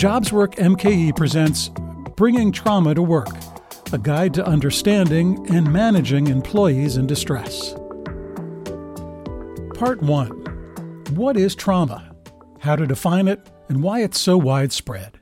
JobsWork MKE presents Bringing Trauma to Work, a guide to understanding and managing employees in distress. Part 1 What is trauma? How to define it, and why it's so widespread.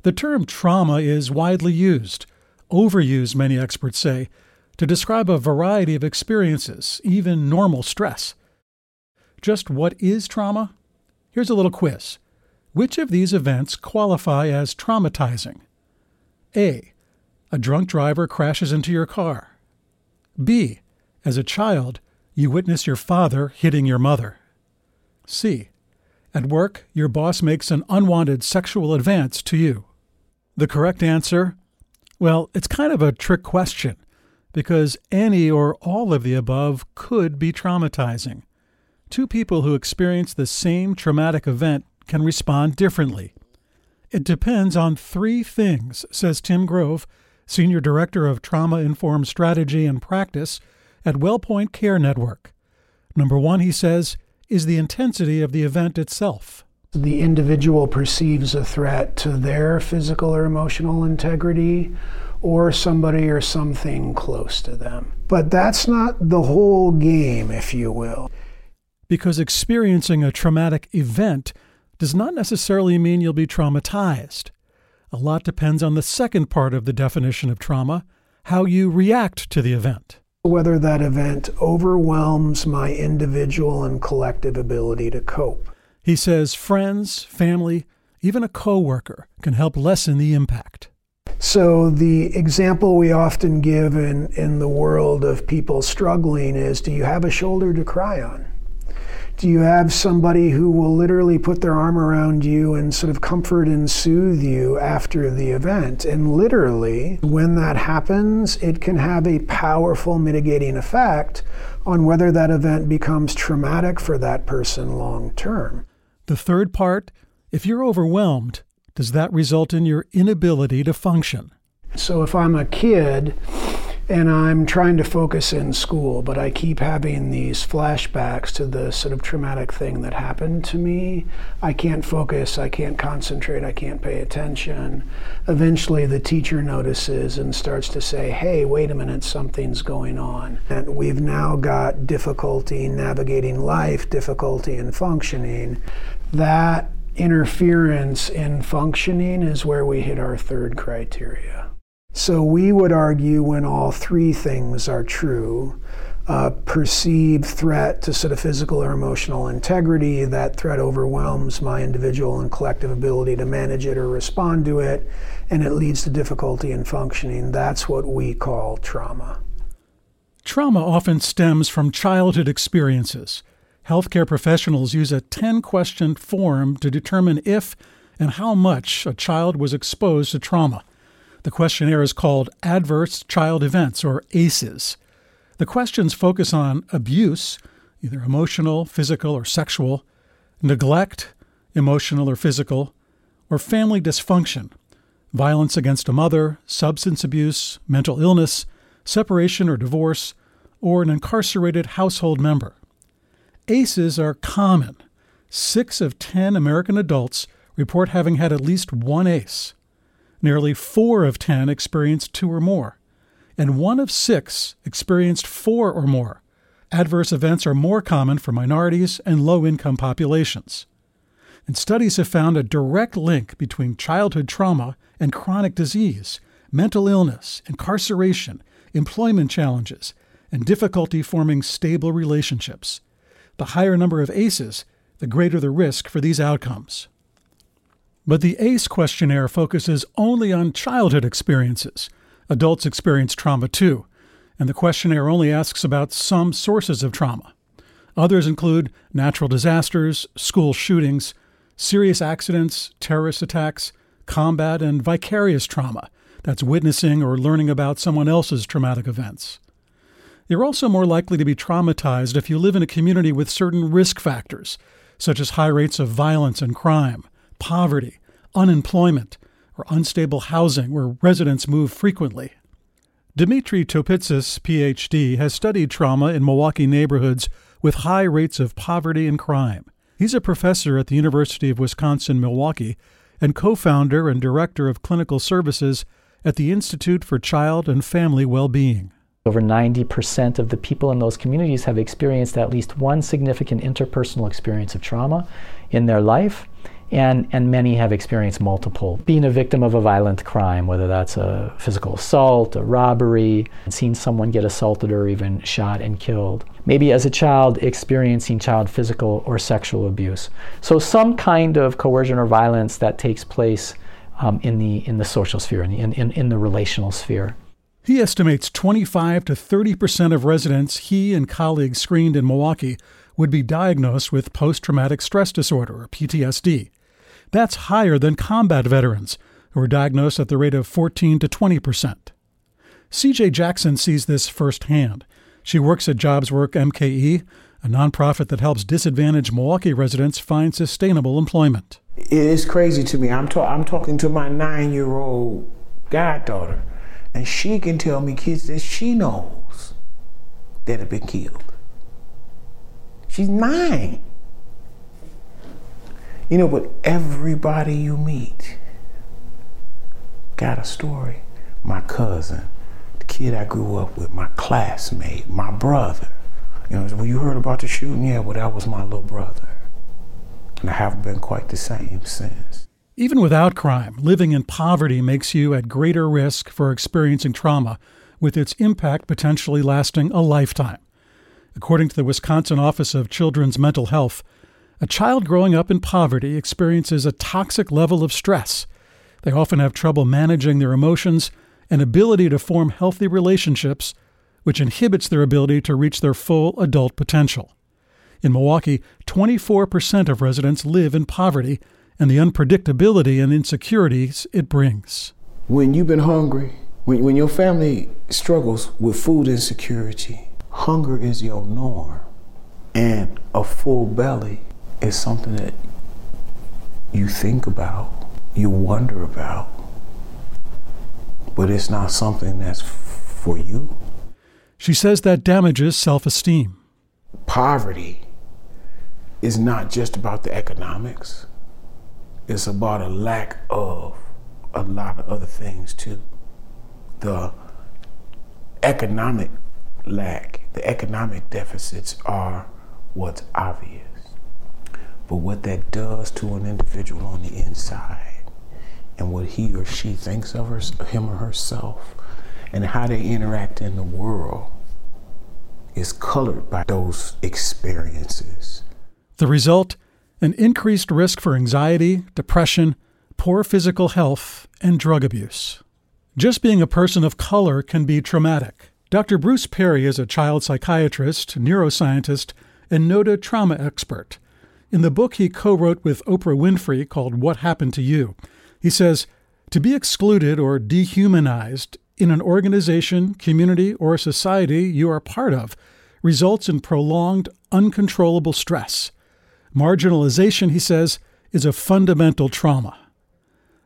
The term trauma is widely used, overused, many experts say, to describe a variety of experiences, even normal stress. Just what is trauma? Here's a little quiz. Which of these events qualify as traumatizing? A. A drunk driver crashes into your car. B. As a child, you witness your father hitting your mother. C. At work, your boss makes an unwanted sexual advance to you. The correct answer? Well, it's kind of a trick question because any or all of the above could be traumatizing. Two people who experience the same traumatic event can respond differently. It depends on three things, says Tim Grove, Senior Director of Trauma Informed Strategy and Practice at WellPoint Care Network. Number one, he says, is the intensity of the event itself. The individual perceives a threat to their physical or emotional integrity or somebody or something close to them. But that's not the whole game, if you will. Because experiencing a traumatic event does not necessarily mean you'll be traumatized. A lot depends on the second part of the definition of trauma how you react to the event whether that event overwhelms my individual and collective ability to cope. He says friends, family, even a coworker can help lessen the impact. So, the example we often give in, in the world of people struggling is do you have a shoulder to cry on? Do you have somebody who will literally put their arm around you and sort of comfort and soothe you after the event? And literally, when that happens, it can have a powerful mitigating effect on whether that event becomes traumatic for that person long term. The third part if you're overwhelmed, does that result in your inability to function? So, if I'm a kid and I'm trying to focus in school, but I keep having these flashbacks to the sort of traumatic thing that happened to me. I can't focus, I can't concentrate, I can't pay attention. Eventually, the teacher notices and starts to say, Hey, wait a minute, something's going on. And we've now got difficulty navigating life, difficulty in functioning. That interference in functioning is where we hit our third criteria. So we would argue when all three things are true, uh, perceived threat to sort of physical or emotional integrity, that threat overwhelms my individual and collective ability to manage it or respond to it, and it leads to difficulty in functioning. That's what we call trauma. Trauma often stems from childhood experiences. Healthcare professionals use a 10 question form to determine if and how much a child was exposed to trauma. The questionnaire is called Adverse Child Events, or ACEs. The questions focus on abuse, either emotional, physical, or sexual, neglect, emotional or physical, or family dysfunction, violence against a mother, substance abuse, mental illness, separation or divorce, or an incarcerated household member. ACEs are common. Six of ten American adults report having had at least one ACE. Nearly four of 10 experienced two or more, and one of six experienced four or more. Adverse events are more common for minorities and low income populations. And studies have found a direct link between childhood trauma and chronic disease, mental illness, incarceration, employment challenges, and difficulty forming stable relationships. The higher number of ACEs, the greater the risk for these outcomes. But the ACE questionnaire focuses only on childhood experiences. Adults experience trauma too, and the questionnaire only asks about some sources of trauma. Others include natural disasters, school shootings, serious accidents, terrorist attacks, combat, and vicarious trauma that's witnessing or learning about someone else's traumatic events. You're also more likely to be traumatized if you live in a community with certain risk factors, such as high rates of violence and crime poverty, unemployment, or unstable housing where residents move frequently. Dimitri Topitzes, PhD, has studied trauma in Milwaukee neighborhoods with high rates of poverty and crime. He's a professor at the University of Wisconsin Milwaukee and co founder and director of clinical services at the Institute for Child and Family Well-Being. Over 90% of the people in those communities have experienced at least one significant interpersonal experience of trauma in their life, and, and many have experienced multiple. Being a victim of a violent crime, whether that's a physical assault, a robbery, seeing someone get assaulted or even shot and killed. Maybe as a child experiencing child physical or sexual abuse. So some kind of coercion or violence that takes place um, in, the, in the social sphere, in, in, in the relational sphere. He estimates 25 to 30 percent of residents he and colleagues screened in Milwaukee would be diagnosed with post traumatic stress disorder, or PTSD. That's higher than combat veterans, who are diagnosed at the rate of 14 to 20 percent. CJ Jackson sees this firsthand. She works at JobsWork MKE, a nonprofit that helps disadvantaged Milwaukee residents find sustainable employment. It is crazy to me. I'm, ta- I'm talking to my nine year old goddaughter and she can tell me kids that she knows that have been killed. She's nine. You know, but everybody you meet got a story. My cousin, the kid I grew up with, my classmate, my brother. You know, well, you heard about the shooting? Yeah, well, that was my little brother. And I haven't been quite the same since. Even without crime, living in poverty makes you at greater risk for experiencing trauma, with its impact potentially lasting a lifetime. According to the Wisconsin Office of Children's Mental Health, a child growing up in poverty experiences a toxic level of stress. They often have trouble managing their emotions and ability to form healthy relationships, which inhibits their ability to reach their full adult potential. In Milwaukee, 24% of residents live in poverty, and the unpredictability and insecurities it brings. When you've been hungry, when, when your family struggles with food insecurity, hunger is your norm. And a full belly is something that you think about, you wonder about, but it's not something that's f- for you. She says that damages self esteem. Poverty is not just about the economics it's about a lack of a lot of other things too. The economic lack, the economic deficits are what's obvious. But what that does to an individual on the inside and what he or she thinks of her, him or herself and how they interact in the world is colored by those experiences. The result an increased risk for anxiety, depression, poor physical health, and drug abuse. Just being a person of color can be traumatic. Dr. Bruce Perry is a child psychiatrist, neuroscientist, and noted trauma expert. In the book he co wrote with Oprah Winfrey called What Happened to You, he says to be excluded or dehumanized in an organization, community, or society you are part of results in prolonged, uncontrollable stress. Marginalization, he says, is a fundamental trauma.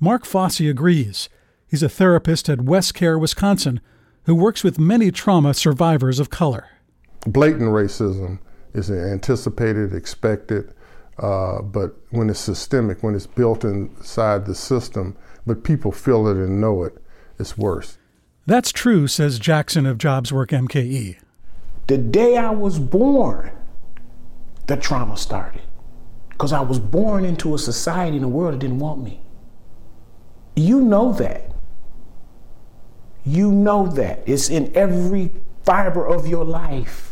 Mark Fosse agrees. He's a therapist at WestCare, Wisconsin, who works with many trauma survivors of color. Blatant racism is an anticipated, expected, uh, but when it's systemic, when it's built inside the system, but people feel it and know it, it's worse. That's true, says Jackson of JobsWork MKE. The day I was born, the trauma started because I was born into a society in a world that didn't want me. You know that. You know that. It's in every fiber of your life.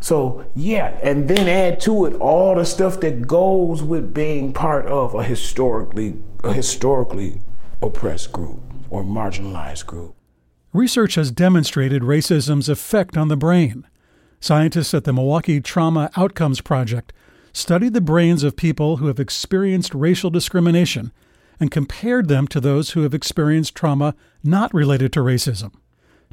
So, yeah, and then add to it all the stuff that goes with being part of a historically a historically oppressed group or marginalized group. Research has demonstrated racism's effect on the brain. Scientists at the Milwaukee Trauma Outcomes Project studied the brains of people who have experienced racial discrimination and compared them to those who have experienced trauma not related to racism.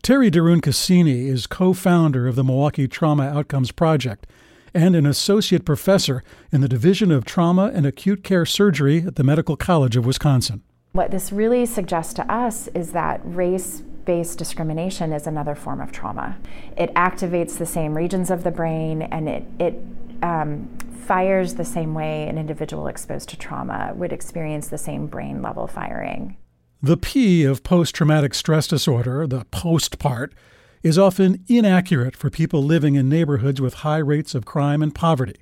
Terri deRoon-Cassini is co founder of the Milwaukee Trauma Outcomes Project and an associate professor in the Division of Trauma and Acute Care Surgery at the Medical College of Wisconsin. What this really suggests to us is that race based discrimination is another form of trauma. It activates the same regions of the brain and it, it um, fires the same way an individual exposed to trauma would experience the same brain level firing. The P of post traumatic stress disorder, the post part, is often inaccurate for people living in neighborhoods with high rates of crime and poverty.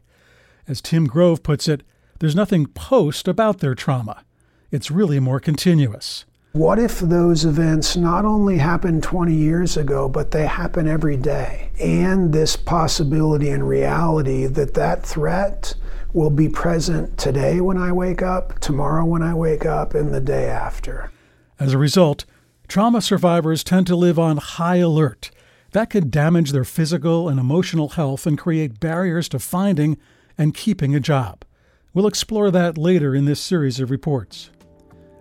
As Tim Grove puts it, there's nothing post about their trauma. It's really more continuous. What if those events not only happened 20 years ago, but they happen every day? And this possibility and reality that that threat will be present today when I wake up, tomorrow when I wake up, and the day after. As a result, trauma survivors tend to live on high alert. That could damage their physical and emotional health and create barriers to finding and keeping a job. We'll explore that later in this series of reports.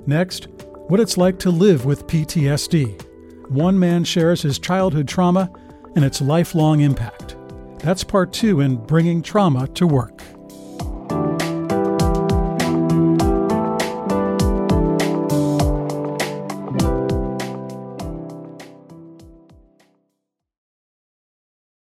Next, what it's like to live with PTSD. One man shares his childhood trauma and its lifelong impact. That's part two in Bringing Trauma to Work.